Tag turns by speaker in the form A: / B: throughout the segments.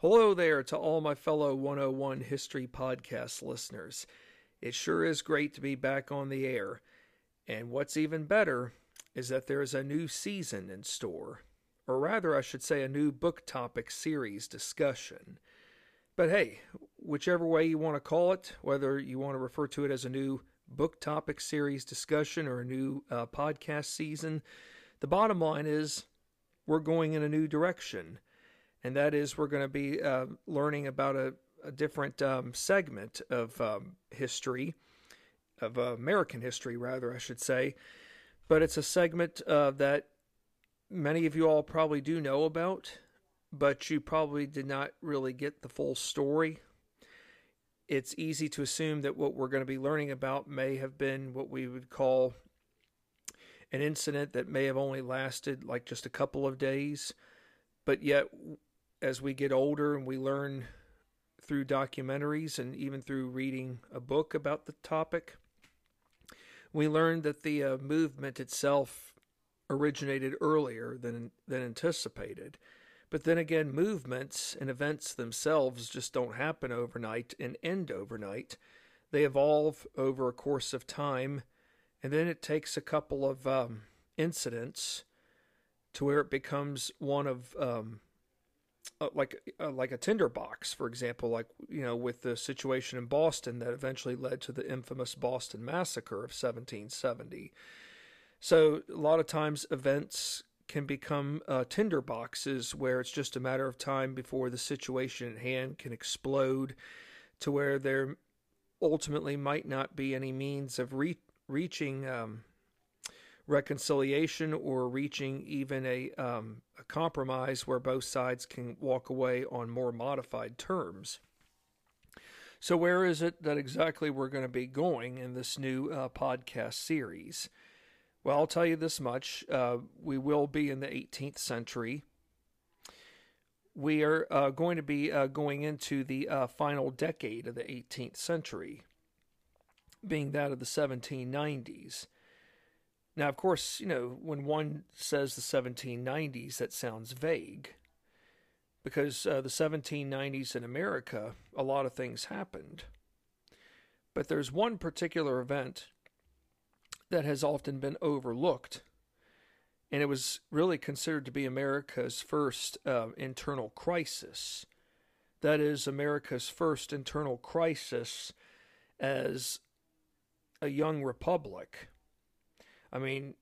A: Hello there to all my fellow 101 History Podcast listeners. It sure is great to be back on the air. And what's even better is that there is a new season in store. Or rather, I should say, a new book topic series discussion. But hey, whichever way you want to call it, whether you want to refer to it as a new book topic series discussion or a new uh, podcast season, the bottom line is we're going in a new direction. And that is, we're going to be uh, learning about a, a different um, segment of um, history, of uh, American history, rather, I should say. But it's a segment uh, that many of you all probably do know about but you probably did not really get the full story. It's easy to assume that what we're going to be learning about may have been what we would call an incident that may have only lasted like just a couple of days. But yet, as we get older and we learn through documentaries and even through reading a book about the topic, we learn that the uh, movement itself originated earlier than than anticipated. But then again, movements and events themselves just don't happen overnight and end overnight. They evolve over a course of time, and then it takes a couple of um, incidents to where it becomes one of um, uh, like uh, like a tinderbox, for example, like you know with the situation in Boston that eventually led to the infamous Boston Massacre of 1770. So a lot of times events can become uh, tinder boxes where it's just a matter of time before the situation at hand can explode to where there ultimately might not be any means of re- reaching um, reconciliation or reaching even a, um, a compromise where both sides can walk away on more modified terms. So, where is it that exactly we're going to be going in this new uh, podcast series? Well, I'll tell you this much. Uh, we will be in the 18th century. We are uh, going to be uh, going into the uh, final decade of the 18th century, being that of the 1790s. Now, of course, you know, when one says the 1790s, that sounds vague because uh, the 1790s in America, a lot of things happened. But there's one particular event that has often been overlooked. And it was really considered to be America's first uh, internal crisis. That is, America's first internal crisis as a young republic. I mean,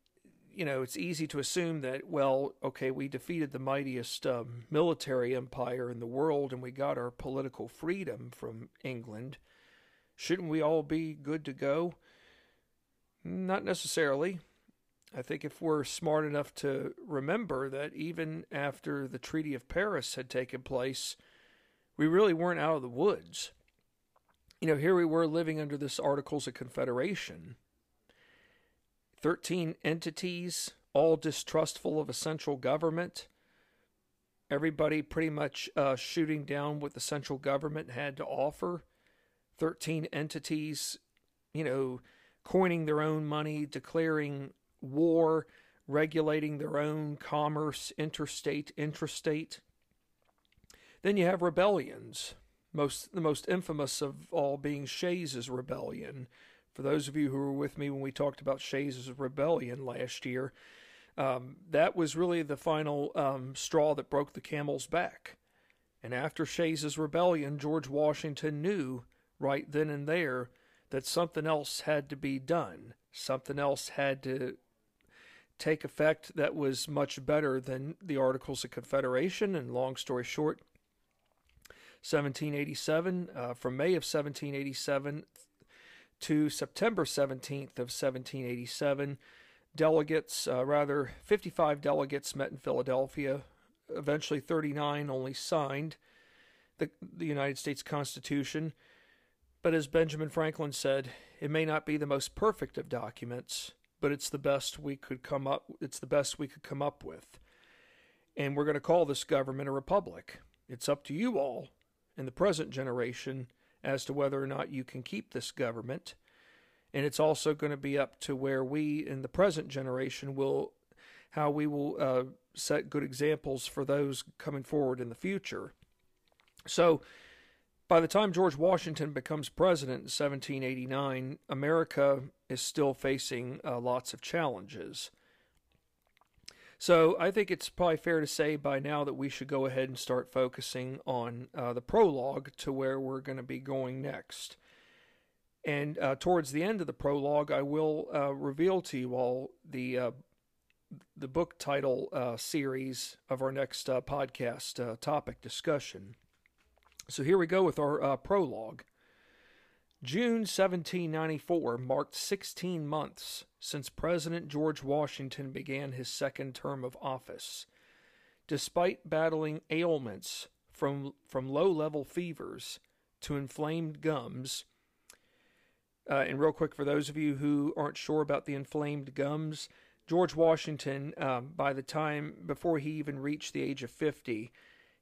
A: you know, it's easy to assume that, well, okay, we defeated the mightiest um, military empire in the world and we got our political freedom from England. Shouldn't we all be good to go? Not necessarily. I think if we're smart enough to remember that even after the Treaty of Paris had taken place, we really weren't out of the woods. You know, here we were living under this Articles of Confederation. 13 entities, all distrustful of a central government. Everybody pretty much uh, shooting down what the central government had to offer. 13 entities, you know, coining their own money, declaring war, regulating their own commerce, interstate, intrastate. Then you have rebellions, most the most infamous of all being Shays' rebellion. For those of you who were with me when we talked about Shays' rebellion last year, um, that was really the final um, straw that broke the camel's back. And after Shays' rebellion, George Washington knew right then and there that something else had to be done. Something else had to take effect that was much better than the Articles of Confederation. And long story short, 1787, uh, from May of 1787 to September 17th of 1787, delegates, uh, rather 55 delegates met in Philadelphia. Eventually, 39 only signed the, the United States Constitution. But as Benjamin Franklin said, it may not be the most perfect of documents, but it's the best we could come up it's the best we could come up with. And we're going to call this government a republic. It's up to you all in the present generation as to whether or not you can keep this government. And it's also going to be up to where we in the present generation will how we will uh, set good examples for those coming forward in the future. So, by the time George Washington becomes president in 1789, America is still facing uh, lots of challenges. So I think it's probably fair to say by now that we should go ahead and start focusing on uh, the prologue to where we're going to be going next. And uh, towards the end of the prologue, I will uh, reveal to you all the uh, the book title uh, series of our next uh, podcast topic discussion. So here we go with our prologue. June 1794 marked 16 months since President George Washington began his second term of office. Despite battling ailments from, from low level fevers to inflamed gums, uh, and real quick, for those of you who aren't sure about the inflamed gums, George Washington, um, by the time before he even reached the age of 50,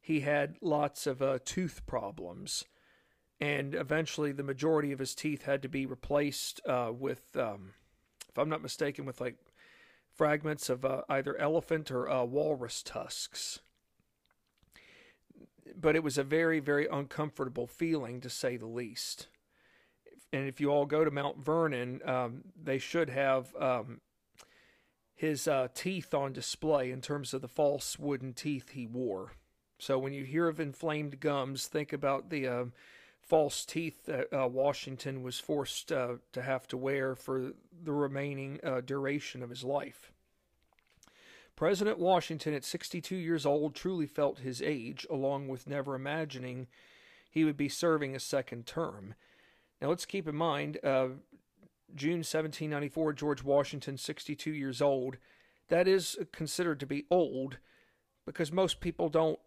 A: he had lots of uh, tooth problems and eventually the majority of his teeth had to be replaced uh, with, um, if I'm not mistaken, with like fragments of uh, either elephant or uh, walrus tusks. But it was a very, very uncomfortable feeling to say the least. And if you all go to Mount Vernon, um, they should have um, his uh, teeth on display in terms of the false wooden teeth he wore. So when you hear of inflamed gums, think about the um, false teeth that uh, Washington was forced uh, to have to wear for the remaining uh, duration of his life. President Washington, at 62 years old, truly felt his age, along with never imagining he would be serving a second term. Now, let's keep in mind, uh, June 1794, George Washington, 62 years old. That is considered to be old because most people don't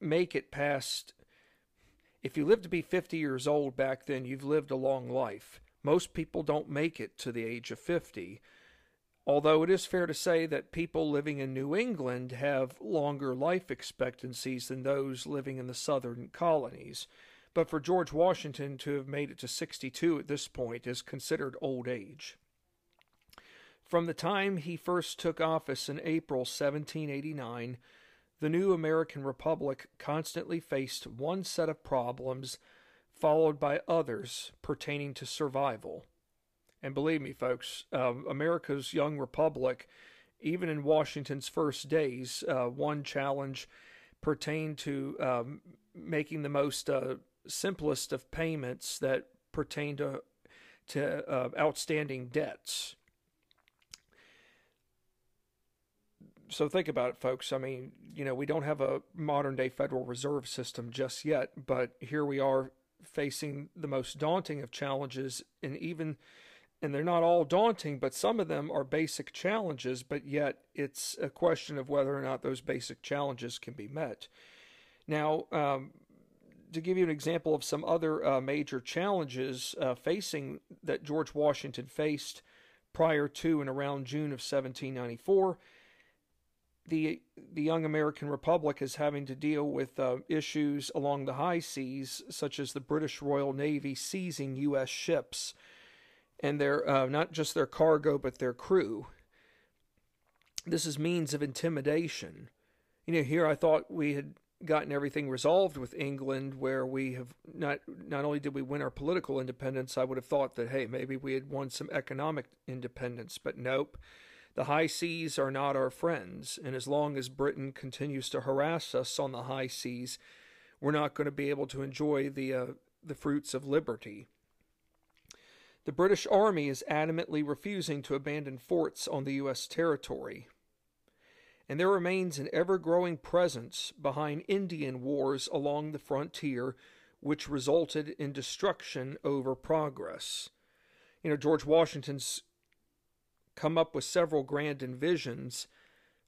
A: make it past if you live to be 50 years old back then, you've lived a long life. Most people don't make it to the age of 50. Although it is fair to say that people living in New England have longer life expectancies than those living in the southern colonies. But for George Washington to have made it to 62 at this point is considered old age. From the time he first took office in April 1789 the new American Republic constantly faced one set of problems followed by others pertaining to survival. And believe me, folks, uh, America's young republic, even in Washington's first days, uh, one challenge pertained to um, making the most uh, simplest of payments that pertain to to uh, outstanding debts. So think about it, folks. I mean, you know, we don't have a modern day Federal Reserve System just yet, but here we are facing the most daunting of challenges, and even, and they're not all daunting, but some of them are basic challenges, but yet it's a question of whether or not those basic challenges can be met. Now, um, to give you an example of some other uh, major challenges uh, facing that George Washington faced prior to and around June of 1794 the the young American Republic is having to deal with uh, issues along the high seas, such as the British Royal Navy seizing U.S. ships and their uh, not just their cargo but their crew. This is means of intimidation. You know, here I thought we had gotten everything resolved with England, where we have not not only did we win our political independence, I would have thought that hey, maybe we had won some economic independence, but nope. The high seas are not our friends, and as long as Britain continues to harass us on the high seas, we're not going to be able to enjoy the uh, the fruits of liberty. The British Army is adamantly refusing to abandon forts on the U.S. territory, and there remains an ever growing presence behind Indian wars along the frontier, which resulted in destruction over progress. You know, George Washington's come up with several grand envisions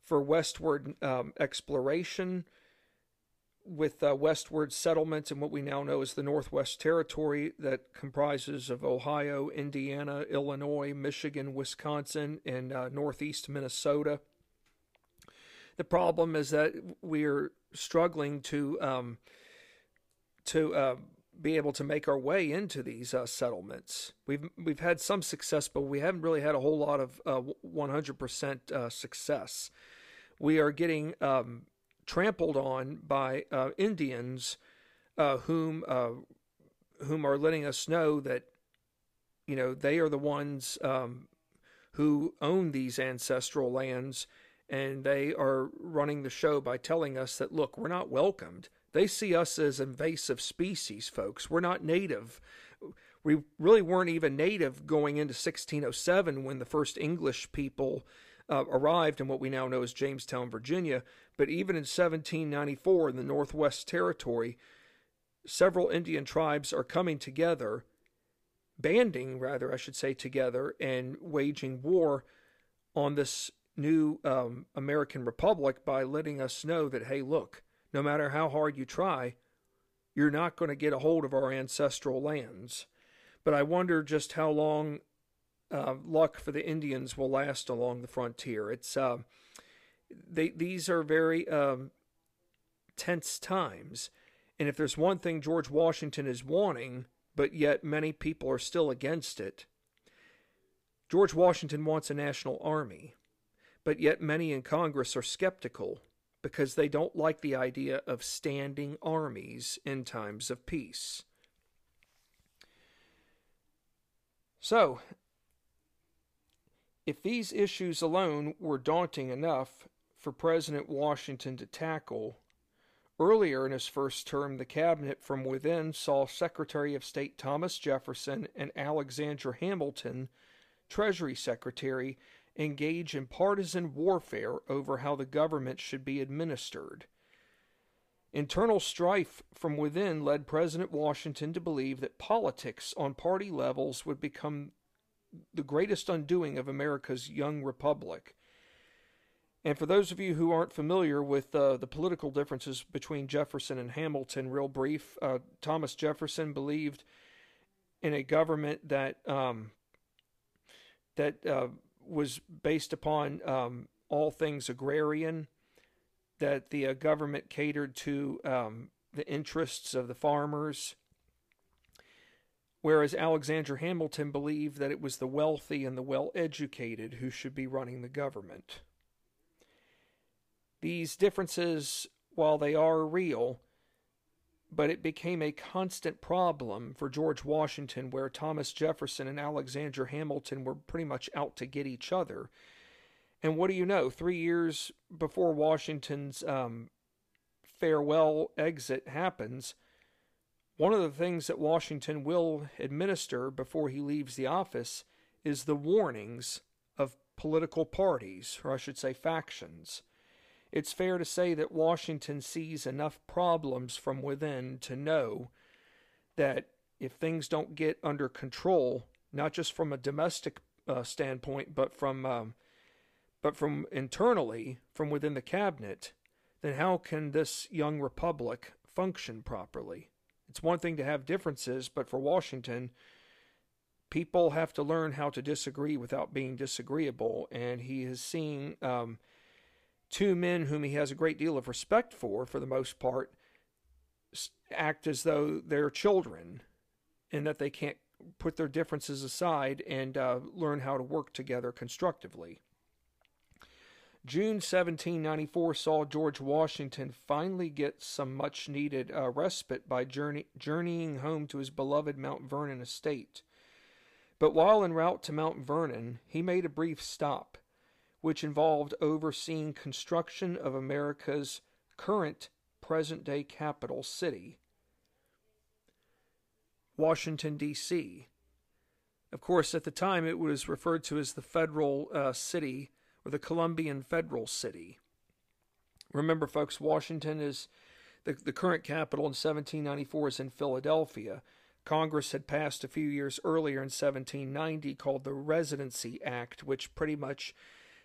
A: for westward um, exploration with uh, westward settlements in what we now know as the Northwest Territory that comprises of Ohio, Indiana, Illinois, Michigan, Wisconsin, and uh, northeast Minnesota. The problem is that we're struggling to um, to uh, be able to make our way into these uh, settlements. We've we've had some success, but we haven't really had a whole lot of uh, 100% uh, success. We are getting um, trampled on by uh, Indians uh, whom uh, whom are letting us know that you know they are the ones um, who own these ancestral lands, and they are running the show by telling us that look, we're not welcomed. They see us as invasive species, folks. We're not native. We really weren't even native going into 1607 when the first English people uh, arrived in what we now know as Jamestown, Virginia. But even in 1794 in the Northwest Territory, several Indian tribes are coming together, banding, rather, I should say, together and waging war on this new um, American Republic by letting us know that, hey, look, no matter how hard you try, you're not going to get a hold of our ancestral lands. But I wonder just how long uh, luck for the Indians will last along the frontier. It's uh, they these are very um, tense times, and if there's one thing George Washington is wanting, but yet many people are still against it, George Washington wants a national army, but yet many in Congress are skeptical because they don't like the idea of standing armies in times of peace. So, if these issues alone were daunting enough for President Washington to tackle, earlier in his first term, the cabinet from within saw Secretary of State Thomas Jefferson and Alexander Hamilton, Treasury Secretary, engage in partisan warfare over how the government should be administered. Internal strife from within led President Washington to believe that politics on party levels would become the greatest undoing of America's young republic. And for those of you who aren't familiar with uh, the political differences between Jefferson and Hamilton, real brief, uh, Thomas Jefferson believed in a government that um, that uh, was based upon um, all things agrarian, that the uh, government catered to um, the interests of the farmers, whereas Alexander Hamilton believed that it was the wealthy and the well educated who should be running the government. These differences, while they are real, but it became a constant problem for George Washington where Thomas Jefferson and Alexander Hamilton were pretty much out to get each other. And what do you know? Three years before Washington's um, farewell exit happens, one of the things that Washington will administer before he leaves the office is the warnings of political parties, or I should say factions. It's fair to say that Washington sees enough problems from within to know that if things don't get under control, not just from a domestic uh, standpoint, but from um, but from internally, from within the cabinet, then how can this young republic function properly? It's one thing to have differences, but for Washington, people have to learn how to disagree without being disagreeable. And he has seen um, two men whom he has a great deal of respect for, for the most part, act as though they're children and that they can't put their differences aside and uh, learn how to work together constructively. June 1794 saw George Washington finally get some much needed uh, respite by journey- journeying home to his beloved Mount Vernon estate. But while en route to Mount Vernon, he made a brief stop, which involved overseeing construction of America's current present day capital city, Washington, D.C. Of course, at the time it was referred to as the federal uh, city or the Columbian Federal City. Remember, folks, Washington is the, the current capital in 1794 is in Philadelphia. Congress had passed a few years earlier in 1790 called the Residency Act, which pretty much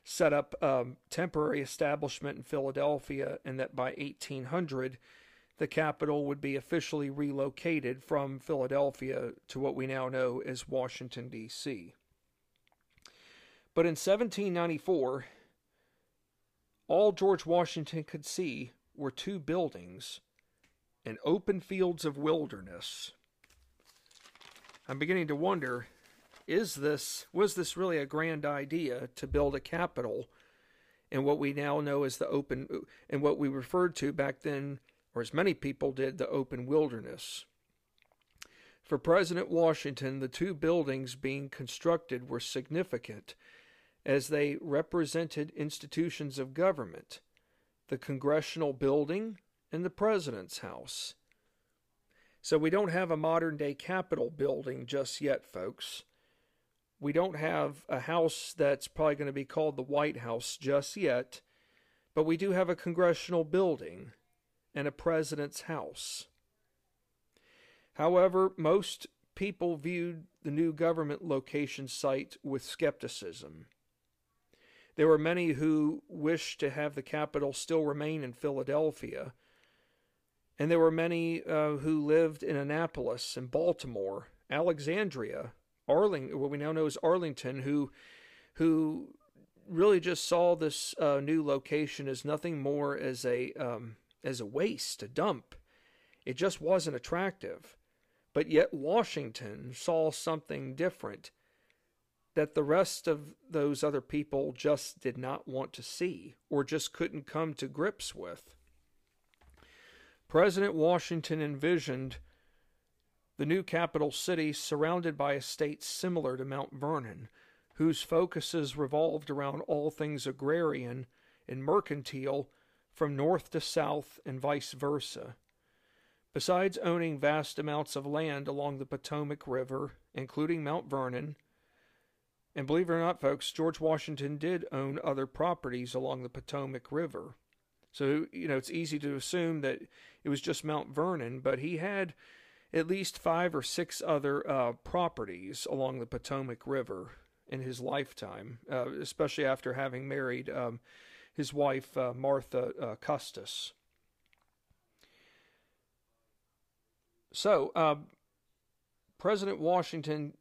A: set up um, temporary establishment in Philadelphia, and that by 1800 the capital would be officially relocated from Philadelphia to what we now know as Washington, D.C. But in 1794, all George Washington could see were two buildings and open fields of wilderness. I'm beginning to wonder is this was this really a grand idea to build a capital in what we now know as the open and what we referred to back then or as many people did, the open wilderness. For President Washington, the two buildings being constructed were significant as they represented institutions of government the Congressional Building and the President's House. So we don't have a modern day Capitol building just yet, folks. We don't have a house that's probably going to be called the White House just yet, but we do have a congressional building and a president's house. However, most people viewed the new government location site with skepticism. There were many who wished to have the capital still remain in Philadelphia, and there were many uh, who lived in Annapolis and Baltimore, Alexandria, Arling, what we now know as Arlington, who who really just saw this uh, new location as nothing more as a um, as a waste, a dump. It just wasn't attractive. But yet Washington saw something different that the rest of those other people just did not want to see or just couldn't come to grips with. President Washington envisioned the new capital city surrounded by estates similar to Mount Vernon, whose focuses revolved around all things agrarian and mercantile from north to south and vice versa. Besides owning vast amounts of land along the Potomac River, including Mount Vernon, and believe it or not, folks, George Washington did own other properties along the Potomac River. So, you know, it's easy to assume that it was just Mount Vernon, but he had at least five or six other uh, properties along the Potomac River in his lifetime, uh, especially after having married um, his wife, uh, Martha uh, Custis. So, uh, President Washington,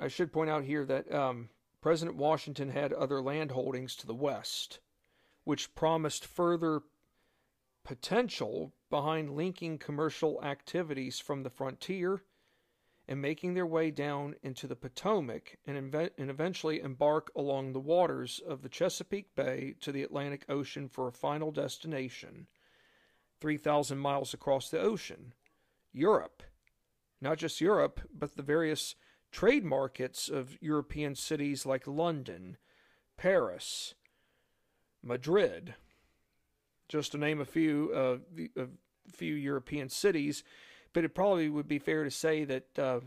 A: I should point out here that um, President Washington had other land holdings to the west, which promised further potential behind linking commercial activities from the frontier and making their way down into the Potomac and, inve- and eventually embark along the waters of the Chesapeake Bay to the Atlantic Ocean for a final destination, 3,000 miles across the ocean, Europe. Not just Europe, but the various trade markets of European cities like London, Paris, Madrid, just to name a few uh, a few European cities. But it probably would be fair to say that uh,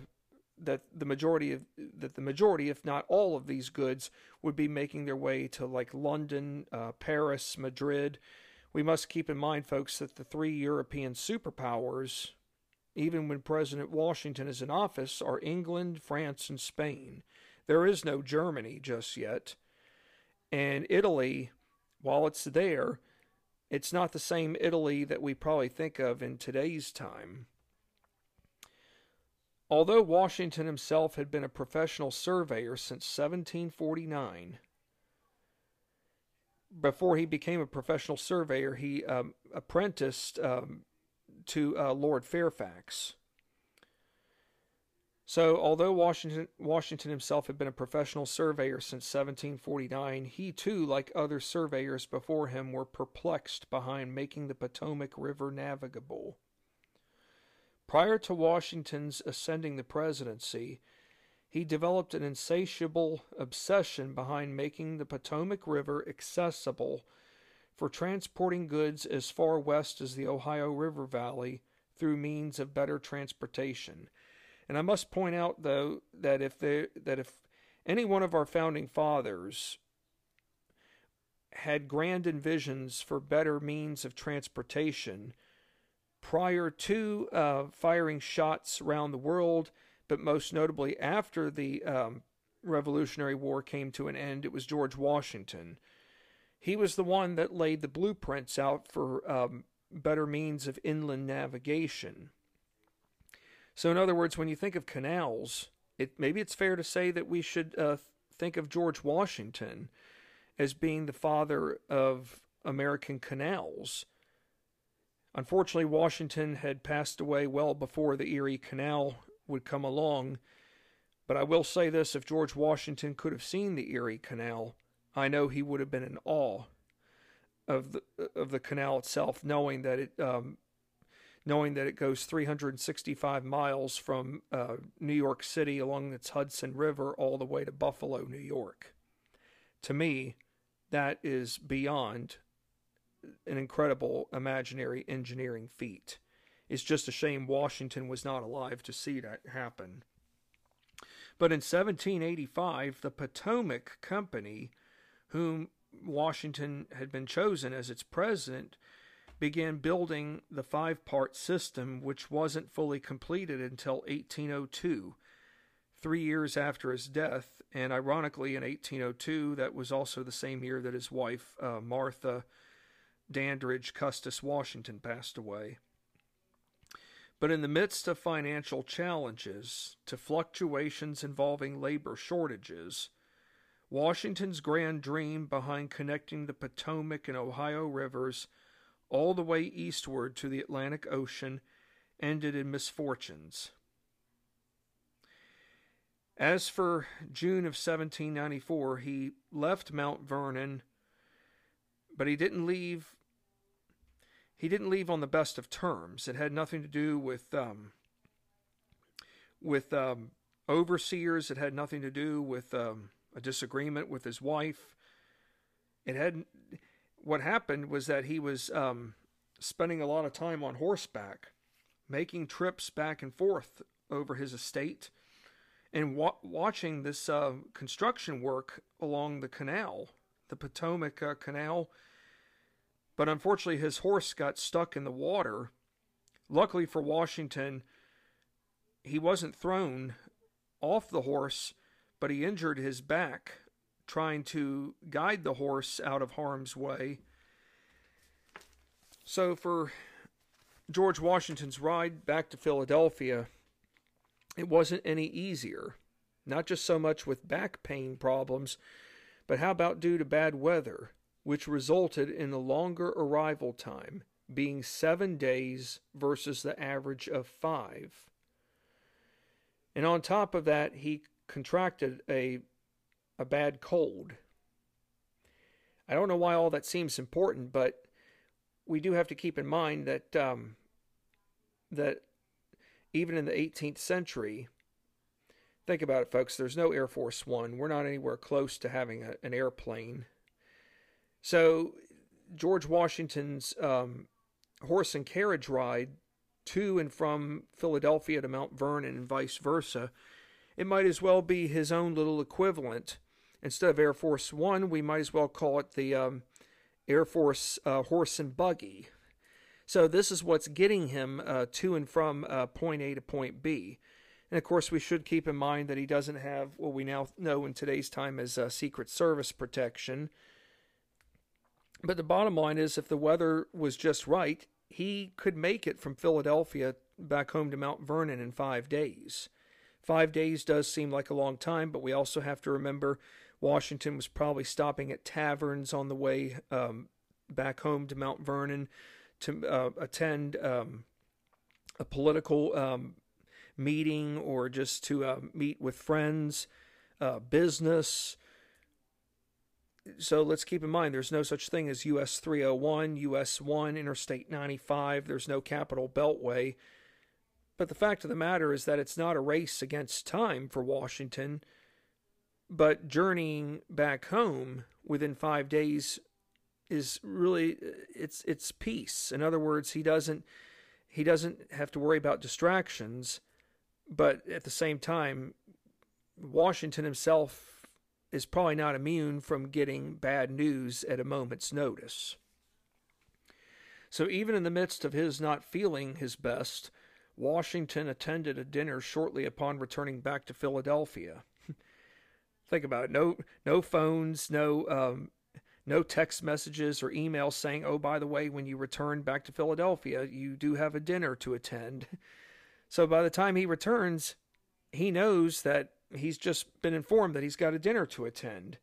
A: that the majority of that the majority, if not all of these goods, would be making their way to like London, uh, Paris, Madrid. We must keep in mind, folks, that the three European superpowers even when President Washington is in office, are England, France, and Spain. There is no Germany just yet. And Italy, while it's there, it's not the same Italy that we probably think of in today's time. Although Washington himself had been a professional surveyor since 1749, before he became a professional surveyor, he um, apprenticed um, to uh, Lord Fairfax. So, although Washington, Washington himself had been a professional surveyor since 1749, he too, like other surveyors before him, were perplexed behind making the Potomac River navigable. Prior to Washington's ascending the presidency, he developed an insatiable obsession behind making the Potomac River accessible for transporting goods as far west as the Ohio River Valley through means of better transportation. And I must point out, though, that if there, that if any one of our founding fathers had grand envisions for better means of transportation prior to uh, firing shots around the world, but most notably after the um, Revolutionary War came to an end, it was George Washington he was the one that laid the blueprints out for um, better means of inland navigation. So, in other words, when you think of canals, it maybe it's fair to say that we should uh, think of George Washington as being the father of American canals. Unfortunately, Washington had passed away well before the Erie Canal would come along. But I will say this if George Washington could have seen the Erie Canal, I know he would have been in awe. of the of the canal itself, knowing that it um, knowing that it goes 365 miles from uh, New York City along its Hudson River all the way to Buffalo, New York. To me, that is beyond an incredible imaginary engineering feat. It's just a shame Washington was not alive to see that happen. But in 1785, the Potomac Company, whom Washington had been chosen as its president, began building the five part system, which wasn't fully completed until 1802, three years after his death. And ironically, in 1802, that was also the same year that his wife, uh, Martha Dandridge Custis Washington, passed away. But in the midst of financial challenges, to fluctuations involving labor shortages, Washington's grand dream behind connecting the Potomac and Ohio rivers all the way eastward to the Atlantic Ocean ended in misfortunes. As for June of 1794, he left Mount Vernon, but he didn't leave. He didn't leave on the best of terms. It had nothing to do with um, with um, overseers. It had nothing to do with um, a disagreement with his wife. It had what happened was that he was um, spending a lot of time on horseback, making trips back and forth over his estate, and wa- watching this uh, construction work along the canal, the Potomac uh, Canal. But unfortunately, his horse got stuck in the water. Luckily for Washington, he wasn't thrown off the horse, but he injured his back trying to guide the horse out of harm's way. So, for George Washington's ride back to Philadelphia, it wasn't any easier. Not just so much with back pain problems, but how about due to bad weather, which resulted in a longer arrival time, being seven days versus the average of five. And on top of that, he contracted a a bad cold. I don't know why all that seems important, but we do have to keep in mind that um, that even in the 18th century, think about it, folks. There's no Air Force One. We're not anywhere close to having a, an airplane. So George Washington's um, horse and carriage ride to and from Philadelphia to Mount Vernon and vice versa, it might as well be his own little equivalent instead of Air Force One, we might as well call it the um, Air Force uh, Horse and Buggy. So this is what's getting him uh, to and from uh, point A to point B. And of course, we should keep in mind that he doesn't have what we now know in today's time as uh, Secret Service protection. But the bottom line is, if the weather was just right, he could make it from Philadelphia back home to Mount Vernon in five days. Five days does seem like a long time, but we also have to remember Washington was probably stopping at taverns on the way um, back home to Mount Vernon to uh, attend um, a political um, meeting or just to uh, meet with friends, uh, business. So let's keep in mind there's no such thing as US 301, US 1, Interstate 95, there's no Capital Beltway. But the fact of the matter is that it's not a race against time for Washington. But journeying back home within five days is really it's it's peace. In other words, he doesn't he doesn't have to worry about distractions, but at the same time, Washington himself is probably not immune from getting bad news at a moment's notice. So even in the midst of his not feeling his best, Washington attended a dinner shortly upon returning back to Philadelphia. Think about it. No, no phones, no, um, no text messages or emails saying, "Oh, by the way, when you return back to Philadelphia, you do have a dinner to attend." So by the time he returns, he knows that he's just been informed that he's got a dinner to attend.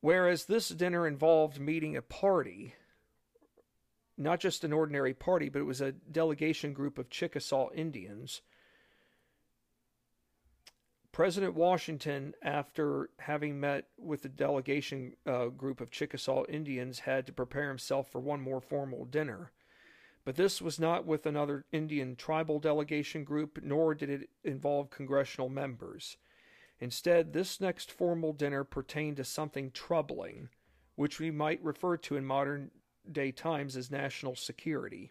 A: Whereas this dinner involved meeting a party, not just an ordinary party, but it was a delegation group of Chickasaw Indians President Washington, after having met with the delegation uh, group of Chickasaw Indians, had to prepare himself for one more formal dinner. But this was not with another Indian tribal delegation group, nor did it involve congressional members. Instead, this next formal dinner pertained to something troubling, which we might refer to in modern day times as national security.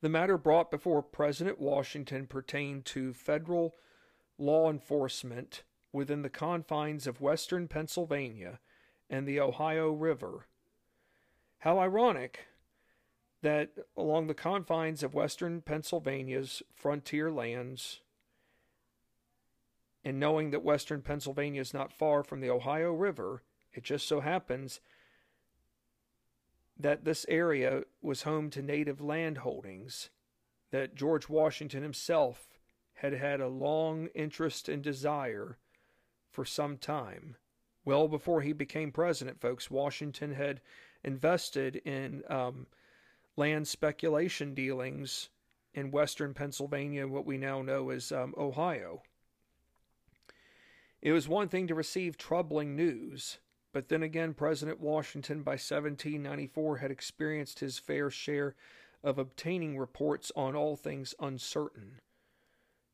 A: The matter brought before President Washington pertained to federal law enforcement within the confines of western Pennsylvania and the Ohio River. How ironic that along the confines of western Pennsylvania's frontier lands, and knowing that western Pennsylvania is not far from the Ohio River, it just so happens that this area was home to native land holdings that George Washington himself had had a long interest and desire for some time. Well before he became president, folks, Washington had invested in um, land speculation dealings in western Pennsylvania, what we now know as um, Ohio. It was one thing to receive troubling news, but then again, President Washington by 1794 had experienced his fair share of obtaining reports on all things uncertain,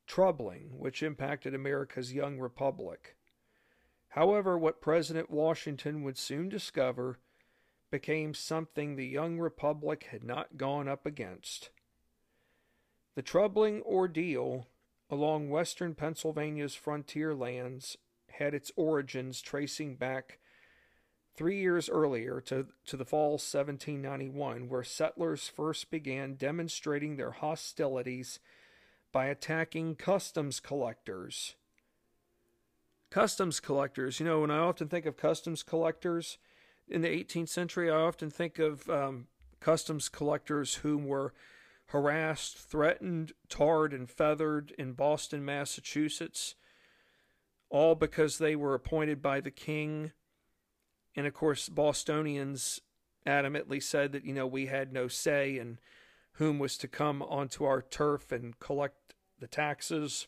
A: troubling, which impacted America's young republic. However, what President Washington would soon discover became something the young republic had not gone up against. The troubling ordeal along western Pennsylvania's frontier lands had its origins tracing back three years earlier to, to the fall 1791, where settlers first began demonstrating their hostilities by attacking customs collectors. Customs collectors, you know, when I often think of customs collectors, in the 18th century, I often think of um, customs collectors who were harassed, threatened, tarred, and feathered in Boston, Massachusetts, all because they were appointed by the king. And of course, Bostonians adamantly said that, you know, we had no say in whom was to come onto our turf and collect the taxes.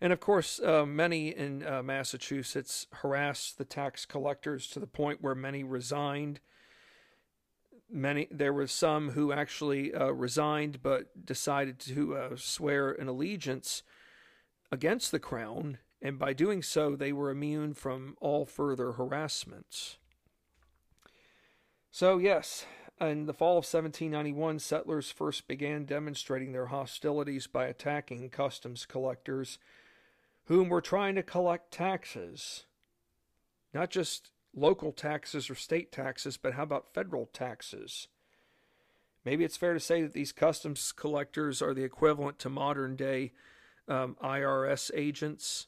A: And of course, uh, many in uh, Massachusetts harassed the tax collectors to the point where many resigned. Many there were some who actually uh, resigned, but decided to uh, swear an allegiance against the crown, and by doing so, they were immune from all further harassments. So, yes, in the fall of 1791, settlers first began demonstrating their hostilities by attacking customs collectors whom were trying to collect taxes. Not just local taxes or state taxes, but how about federal taxes? Maybe it's fair to say that these customs collectors are the equivalent to modern day um, IRS agents,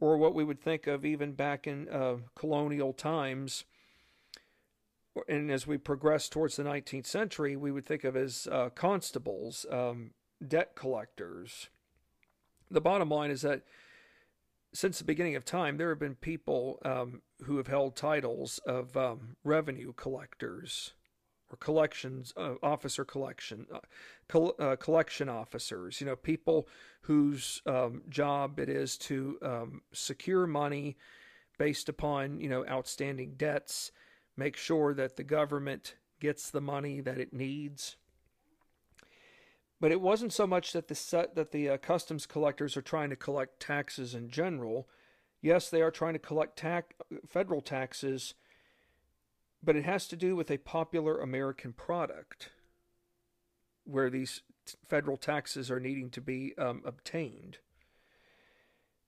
A: or what we would think of even back in uh, colonial times. And as we progress towards the 19th century, we would think of as uh, constables, um, debt collectors. The bottom line is that since the beginning of time, there have been people um, who have held titles of um, revenue collectors or collections uh, officer collection uh, col- uh, collection officers. You know, people whose um, job it is to um, secure money based upon you know outstanding debts, make sure that the government gets the money that it needs but it wasn't so much that the that the uh, customs collectors are trying to collect taxes in general. Yes, they are trying to collect tax, federal taxes, but it has to do with a popular American product where these federal taxes are needing to be um, obtained.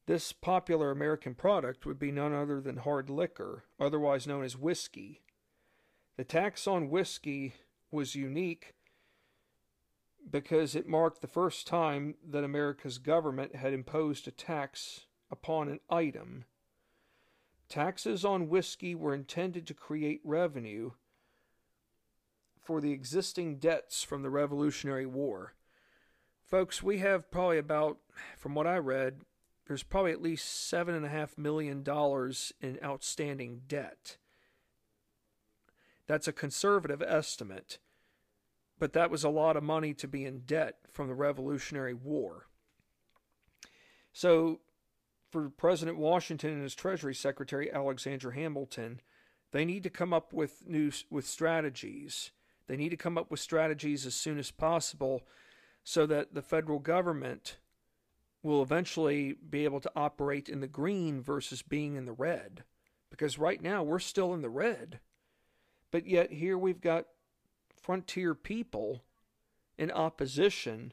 A: This popular American product would be none other than hard liquor, otherwise known as whiskey. The tax on whiskey was unique because it marked the first time that America's government had imposed a tax upon an item. Taxes on whiskey were intended to create revenue for the existing debts from the Revolutionary War. Folks, we have probably about, from what I read, there's probably at least $7.5 million in outstanding debt. That's a conservative estimate but that was a lot of money to be in debt from the Revolutionary War. So, for President Washington and his Treasury Secretary Alexander Hamilton, they need to come up with new with strategies. They need to come up with strategies as soon as possible so that the federal government will eventually be able to operate in the green versus being in the red. Because right now we're still in the red. But yet here we've got frontier people in opposition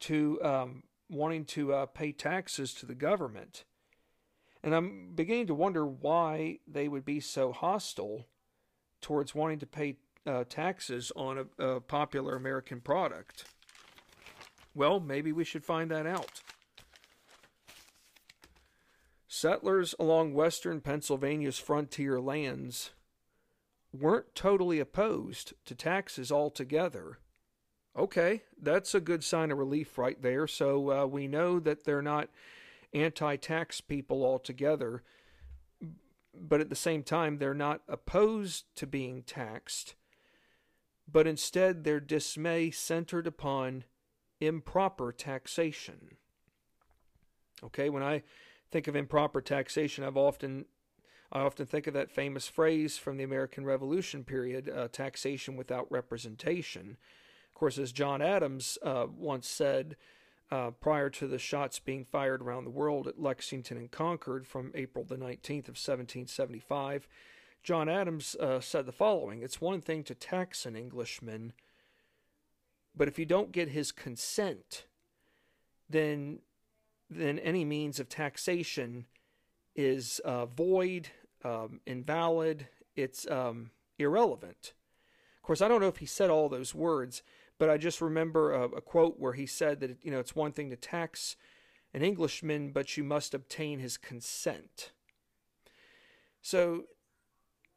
A: to um, wanting to uh, pay taxes to the government. And I'm beginning to wonder why they would be so hostile towards wanting to pay uh, taxes on a, a popular American product. Well, maybe we should find that out. Settlers along western Pennsylvania's frontier lands weren't totally opposed to taxes altogether. Okay, that's a good sign of relief right there. So uh, we know that they're not anti tax people altogether, but at the same time, they're not opposed to being taxed, but instead their dismay centered upon improper taxation. Okay, when I think of improper taxation, I've often I often think of that famous phrase from the American Revolution period, uh, taxation without representation. Of course, as John Adams uh, once said, uh, prior to the shots being fired around the world at Lexington and Concord from April the 19th of 1775, John Adams uh, said the following It's one thing to tax an Englishman but if you don't get his consent, then then any means of taxation is uh, void, um, invalid. It's um, irrelevant. Of course, I don't know if he said all those words, but I just remember a, a quote where he said that you know it's one thing to tax an Englishman, but you must obtain his consent. So,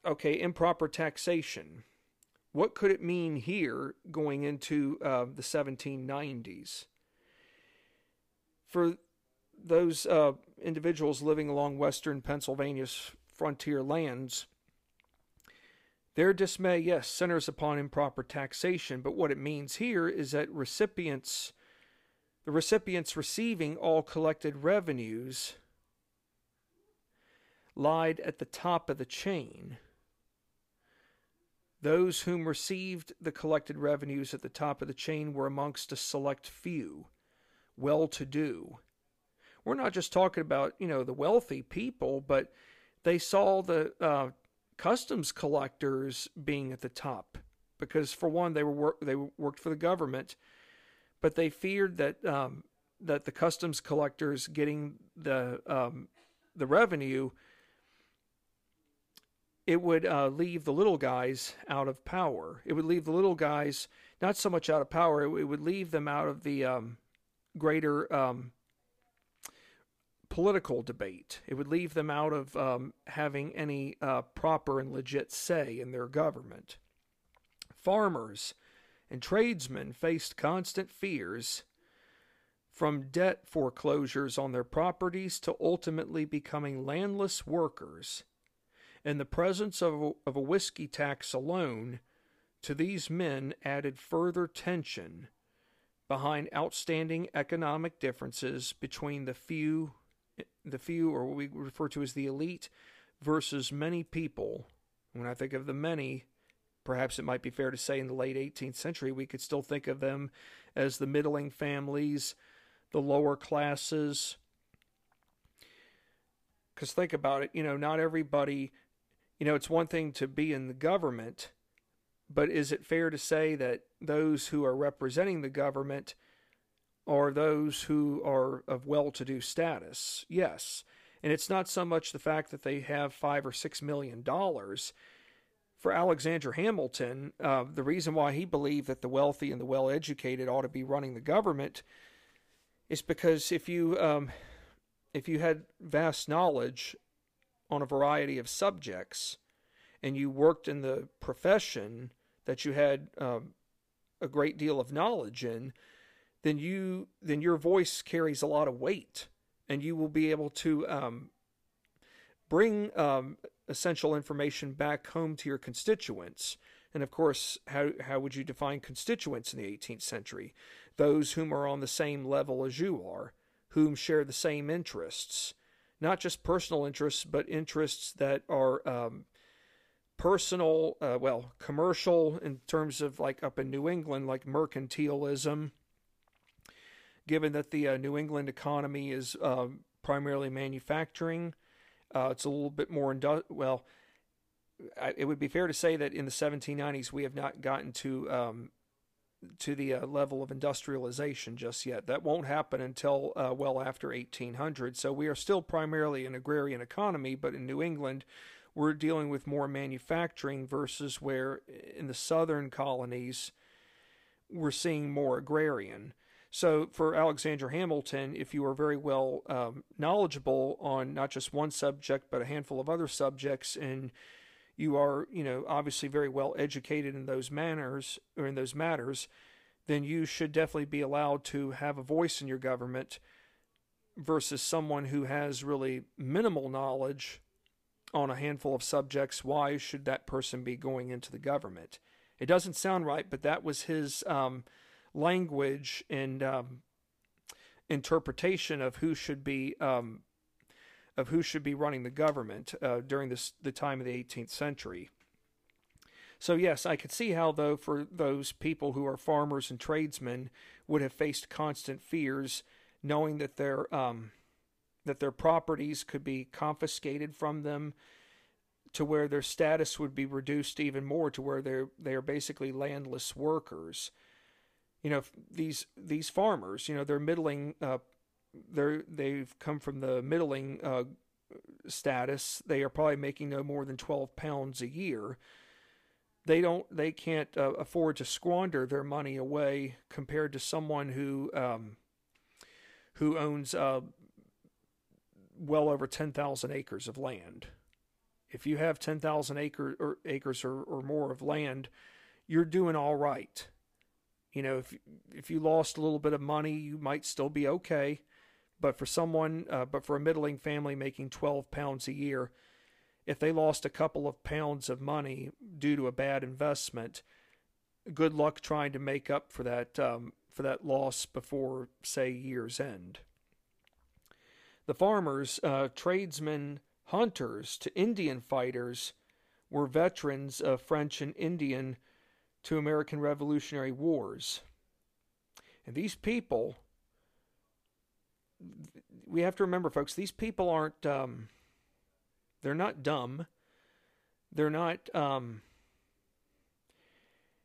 A: okay, improper taxation. What could it mean here going into uh, the 1790s? For those uh, individuals living along western Pennsylvania's frontier lands, their dismay, yes, centers upon improper taxation, but what it means here is that recipients, the recipients receiving all collected revenues, lied at the top of the chain those whom received the collected revenues at the top of the chain were amongst a select few, well to do. We're not just talking about, you know, the wealthy people, but they saw the uh, customs collectors being at the top because, for one, they were work, they worked for the government, but they feared that um, that the customs collectors getting the um, the revenue it would uh, leave the little guys out of power. It would leave the little guys not so much out of power, it, it would leave them out of the um, greater um, political debate. It would leave them out of um, having any uh, proper and legit say in their government. Farmers and tradesmen faced constant fears from debt foreclosures on their properties to ultimately becoming landless workers and the presence of a, of a whiskey tax alone to these men added further tension behind outstanding economic differences between the few the few or what we refer to as the elite versus many people. When i think of the many perhaps it might be fair to say in the late 18th century we could still think of them as the middling families the lower classes. Because think about it you know not everybody you know, it's one thing to be in the government, but is it fair to say that those who are representing the government are those who are of well to do status? Yes. And it's not so much the fact that they have five or six million dollars. For Alexander Hamilton, uh, the reason why he believed that the wealthy and the well educated ought to be running the government is because if you um, if you had vast knowledge on a variety of subjects and you worked in the profession that you had um, a great deal of knowledge in, then you then your voice carries a lot of weight, and you will be able to um, bring um, essential information back home to your constituents. And of course, how how would you define constituents in the 18th century? Those whom are on the same level as you are, whom share the same interests, not just personal interests, but interests that are um, personal, uh, well, commercial in terms of like up in New England, like mercantilism. Given that the uh, New England economy is um, primarily manufacturing, uh, it's a little bit more indu- well. I, it would be fair to say that in the 1790s we have not gotten to um, to the uh, level of industrialization just yet. That won't happen until uh, well after 1800. So we are still primarily an agrarian economy, but in New England, we're dealing with more manufacturing versus where in the southern colonies, we're seeing more agrarian. So for Alexander Hamilton, if you are very well um, knowledgeable on not just one subject but a handful of other subjects, and you are, you know, obviously very well educated in those manners or in those matters, then you should definitely be allowed to have a voice in your government versus someone who has really minimal knowledge on a handful of subjects. Why should that person be going into the government? It doesn't sound right, but that was his um, language and um, interpretation of who should be um, of who should be running the government uh, during this the time of the 18th century. So yes, I could see how though for those people who are farmers and tradesmen would have faced constant fears, knowing that their um, that their properties could be confiscated from them, to where their status would be reduced even more to where they're they are basically landless workers. You know these these farmers, you know they're middling uh, they're they've come from the middling uh, status. They are probably making no more than twelve pounds a year. They don't. They can't uh, afford to squander their money away compared to someone who um, who owns uh, well over ten thousand acres of land. If you have ten thousand acre, or acres or, or more of land, you're doing all right. You know, if if you lost a little bit of money, you might still be okay but for someone, uh, but for a middling family making 12 pounds a year, if they lost a couple of pounds of money due to a bad investment, good luck trying to make up for that um, for that loss before, say, year's end. The farmers, uh, tradesmen, hunters to Indian fighters were veterans of French and Indian to American Revolutionary Wars. And these people we have to remember, folks, these people aren't, um, they're not dumb. They're not, um,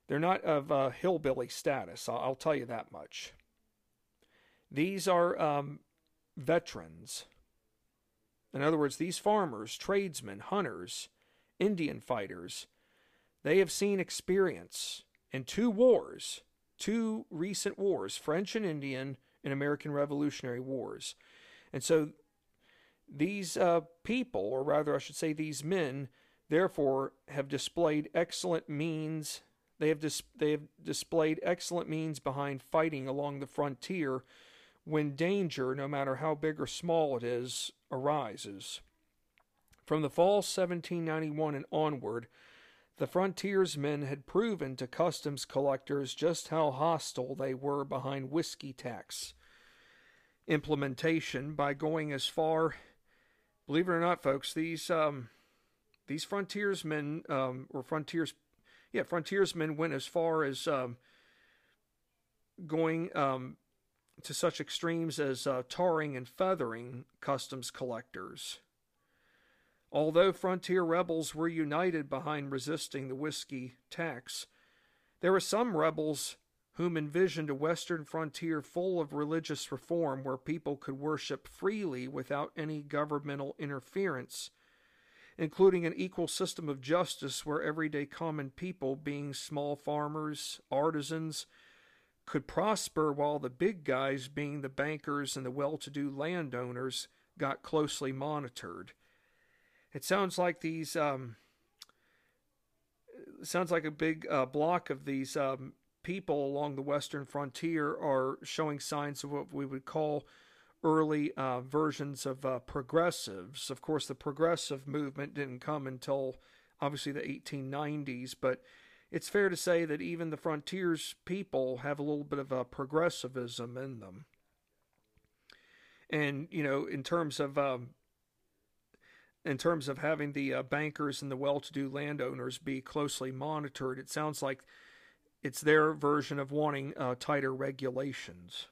A: they're not of uh, hillbilly status. I'll, tell you that much. These are um, veterans. In other words, these farmers, tradesmen, hunters, Indian fighters, they have seen experience in two wars, two recent wars, French and Indian, in American Revolutionary Wars. And so these uh, people, or rather, I should say, these men, therefore, have displayed excellent means. They have, dis- they have displayed excellent means behind fighting along the frontier when danger, no matter how big or small it is, arises. From the fall 1791 and onward, the frontiersmen had proven to customs collectors just how hostile they were behind whiskey tax implementation by going as far. Believe it or not, folks, these um, these frontiersmen um, or frontiers, yeah, frontiersmen went as far as um, going um, to such extremes as uh, tarring and feathering customs collectors. Although frontier rebels were united behind resisting the whiskey tax, there were some rebels whom envisioned a western frontier full of religious reform where people could worship freely without any governmental interference, including an equal system of justice where everyday common people, being small farmers, artisans, could prosper while the big guys, being the bankers and the well to do landowners, got closely monitored. It sounds like these. Um, sounds like a big uh, block of these um, people along the western frontier are showing signs of what we would call early uh, versions of uh, progressives. Of course, the progressive movement didn't come until obviously the 1890s, but it's fair to say that even the frontiers people have a little bit of a progressivism in them. And you know, in terms of um, in terms of having the uh, bankers and the well-to-do landowners be closely monitored, it sounds like it's their version of wanting uh, tighter regulations.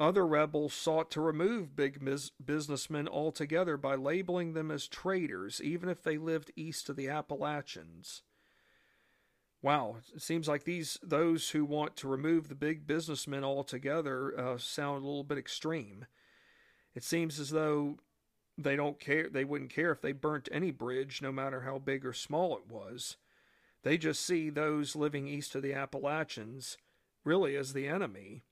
A: Other rebels sought to remove big mis- businessmen altogether by labeling them as traitors, even if they lived east of the Appalachians. Wow, it seems like these those who want to remove the big businessmen altogether uh, sound a little bit extreme. It seems as though they don't care. They wouldn't care if they burnt any bridge, no matter how big or small it was. They just see those living east of the Appalachians really as the enemy.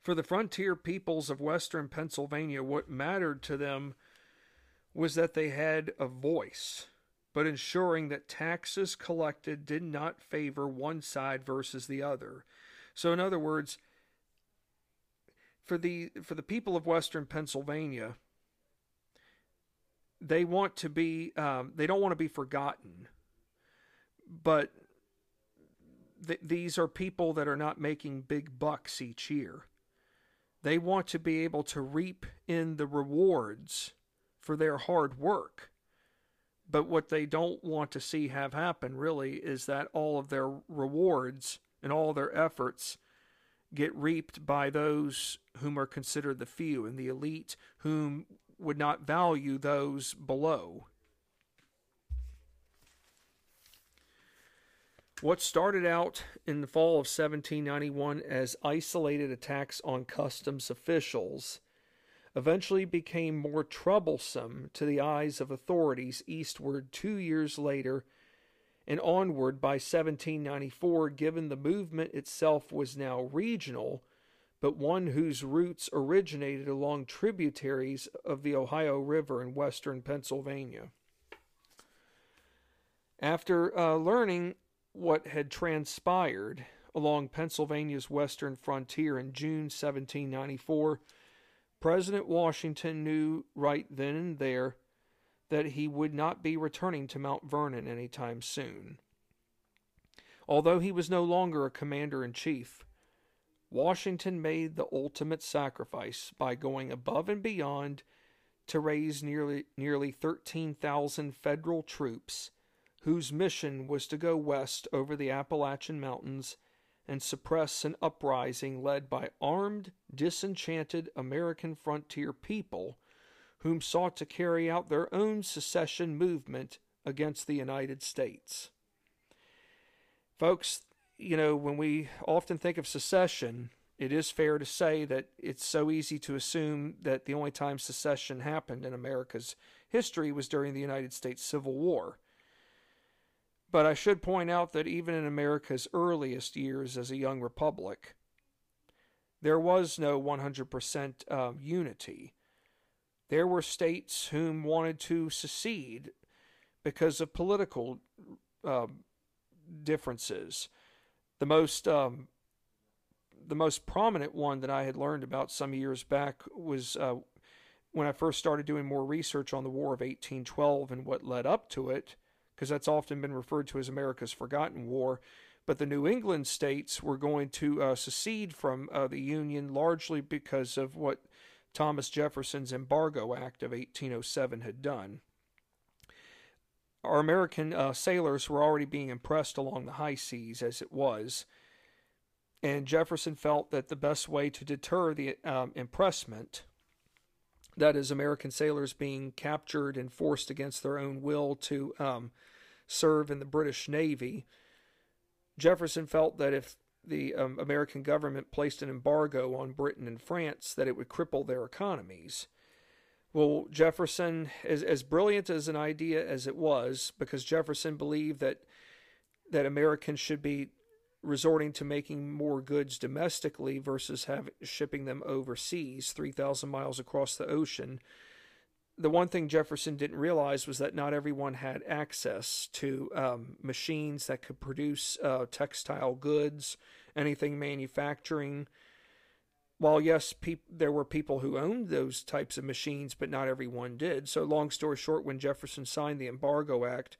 A: For the frontier peoples of western Pennsylvania, what mattered to them was that they had a voice but ensuring that taxes collected did not favor one side versus the other. So, in other words, for the for the people of Western Pennsylvania, they want to be um, they don't want to be forgotten, but th- these are people that are not making big bucks each year. They want to be able to reap in the rewards for their hard work but what they don't want to see have happen really is that all of their rewards and all their efforts get reaped by those whom are considered the few and the elite, whom would not value those below. What started out in the fall of 1791 as isolated attacks on customs officials eventually became more troublesome to the eyes of authorities eastward two years later and onward by 1794, given the movement itself was now regional, but one whose roots originated along tributaries of the Ohio River in western Pennsylvania. After uh, learning what had transpired along Pennsylvania's western frontier in June 1794, President Washington knew right then and there that he would not be returning to Mount Vernon any time soon. Although he was no longer a commander in chief, Washington made the ultimate sacrifice by going above and beyond to raise nearly nearly 13,000 federal troops whose mission was to go west over the Appalachian Mountains and suppress an uprising led by armed, disenchanted American frontier people whom sought to carry out their own secession movement against the United States. Folks, you know, when we often think of secession, it is fair to say that it's so easy to assume that the only time secession happened in America's history was during the United States Civil War. But I should point out that even in America's earliest years as a young republic, there was no 100% uh, unity. There were states whom wanted to secede because of political uh, differences. The most um, the most prominent one that I had learned about some years back was uh, when I first started doing more research on the War of 1812 and what led up to it because that's often been referred to as America's Forgotten War. But the New England states were going to uh, secede from uh, the Union largely because of what Thomas Jefferson's Embargo Act of 1807 had done. Our American uh, sailors were already being impressed along the high seas as it was, and Jefferson felt that the best way to deter the um, impressment that is, American sailors being captured and forced against their own will to um, serve in the British Navy. Jefferson felt that if the um, American government placed an embargo on Britain and France, that it would cripple their economies. Well, Jefferson, as, as brilliant as an idea as it was, because Jefferson believed that that Americans should be resorting to making more goods domestically versus have, shipping them overseas, 3,000 miles across the ocean. The one thing Jefferson didn't realize was that not everyone had access to um, machines that could produce uh, textile goods, anything manufacturing. While, yes, pe- there were people who owned those types of machines, but not everyone did. So, long story short, when Jefferson signed the Embargo Act,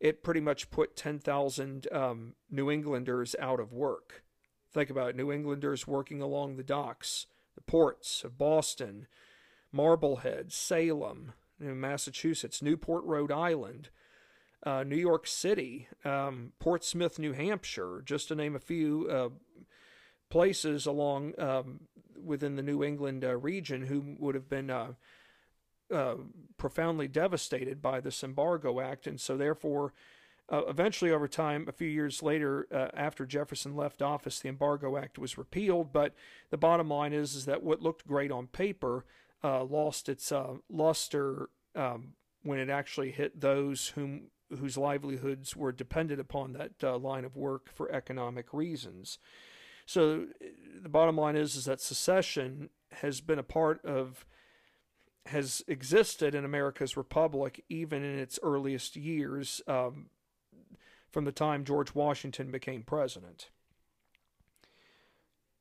A: it pretty much put 10,000 um, New Englanders out of work. Think about it New Englanders working along the docks the ports of Boston, Marblehead, Salem, Massachusetts, Newport, Rhode Island, uh, New York City, um, Portsmouth, New Hampshire, just to name a few uh, places along um, within the New England uh, region who would have been uh, uh, profoundly devastated by this embargo act, and so therefore. Uh, eventually, over time, a few years later, after Jefferson left office, the Embargo Act was repealed. But the bottom line is, is that what looked great on paper lost its luster um, when it actually hit those whom whose livelihoods were dependent upon that uh, line of work for economic reasons. So the bottom line is is that secession has been a part of has existed in America's republic even in its earliest years um, from the time George Washington became president.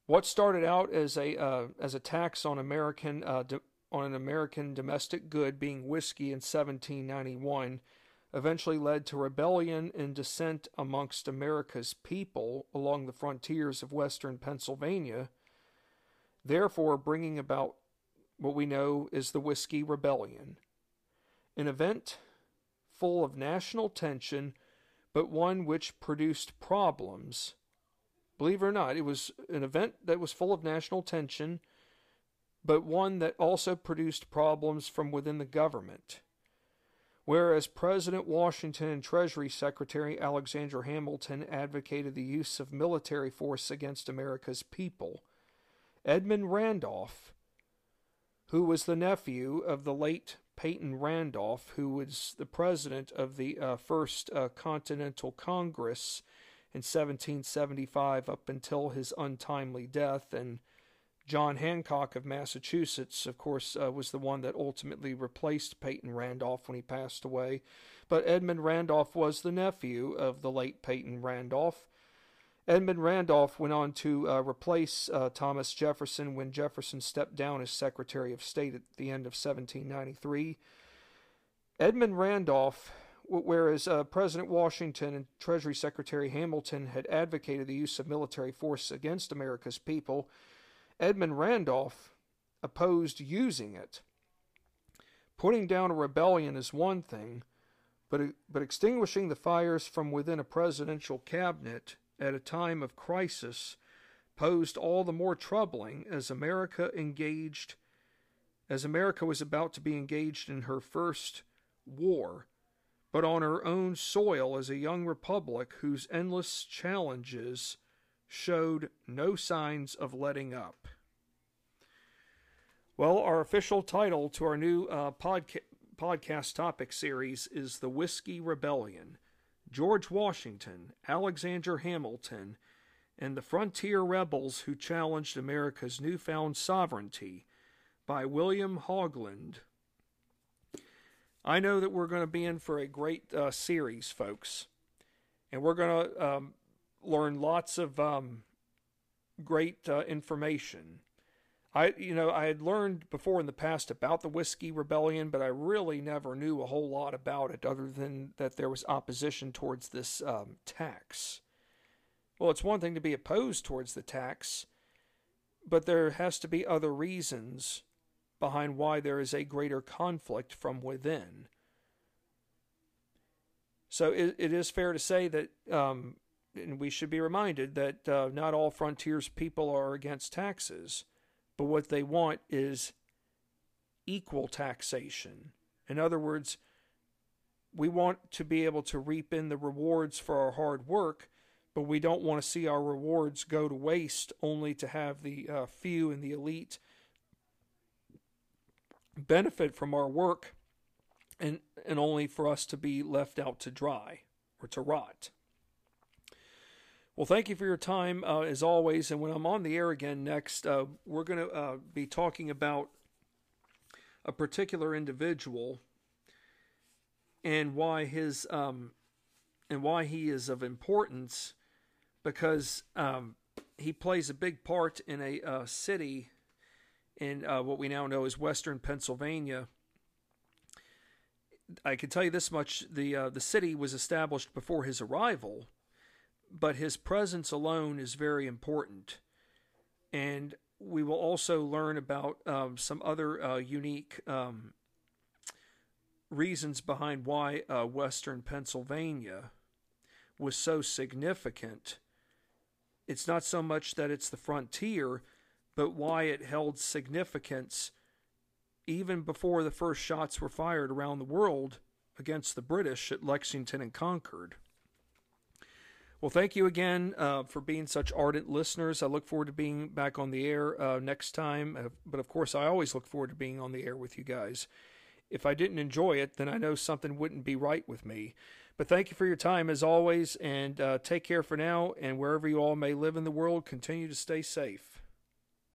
A: What started out as a uh, as a tax on American uh, on an American domestic good being whiskey in 1791 eventually led to rebellion and dissent amongst America's people along the frontiers of western Pennsylvania, therefore bringing about what we know is the Whiskey Rebellion, an event full of national tension, but one which produced problems. Believe it or not, it was an event that was full of national tension, but one that also produced problems from within the government. Whereas President Washington and Treasury Secretary Alexander Hamilton advocated the use of military force against America's people, Edmund Randolph, who was the nephew of the late Peyton Randolph, who was the president of the uh, First uh, Continental Congress in 1775 up until his untimely death, and John Hancock of Massachusetts, of course, uh, was the one that ultimately replaced Peyton Randolph when he passed away. But Edmund Randolph was the nephew of the late Peyton Randolph. Edmund Randolph went on to uh, replace uh, Thomas Jefferson when Jefferson stepped down as Secretary of State at the end of 1793. Edmund Randolph, whereas uh, President Washington and Treasury Secretary Hamilton had advocated the use of military force against America's people, Edmund Randolph opposed using it. Putting down a rebellion is one thing, but, but extinguishing the fires from within a presidential cabinet at a time of crisis posed all the more troubling as America engaged as America was about to be engaged in her first war, but on her own soil as a young republic whose endless challenges showed no signs of letting up. Well, our official title to our new uh, podca- podcast topic series is The Whiskey Rebellion George Washington, Alexander Hamilton, and the Frontier Rebels Who Challenged America's Newfound Sovereignty by William Hogeland. I know that we're going to be in for a great uh, series, folks, and we're going to um, learn lots of um, great uh, information. I, you know, I had learned before in the past about the Whiskey Rebellion, but I really never knew a whole lot about it other than that there was opposition towards this um, tax. Well, it's one thing to be opposed towards the tax, but there has to be other reasons behind why there is a greater conflict from within. So it, it is fair to say that um, and we should be reminded that uh, not all frontiers people are against taxes, but what they want is equal taxation. In other words, we want to be able to reap in the rewards for our hard work, but we don't want to see our rewards go to waste only to have the uh, few and the elite benefit from our work and, and only for us to be left out to dry or to rot. Well, thank you for your time uh, as always. And when I'm on the air again next, uh, we're going to uh, be talking about a particular individual and why his um, and why he is of importance because um, he plays a big part in a uh, city in uh, what we now know as Western Pennsylvania. I can tell you this much: the uh, the city was established before his arrival but his presence alone is very important. And we will also learn about um, some other uh, unique um, reasons behind why uh, Western Pennsylvania was so significant. It's not so much that it's the frontier, but why it held significance even before the first shots were fired around the world against the British at Lexington and Concord. Well, thank you again uh, for being such ardent listeners. I look forward to being back on the air uh, next time. Uh, but of course, I always look forward to being on the air with you guys. If I didn't enjoy it, then I know something wouldn't be right with me. But thank you for your time as always, and uh, take care for now. And wherever you all may live in the world, continue to stay safe.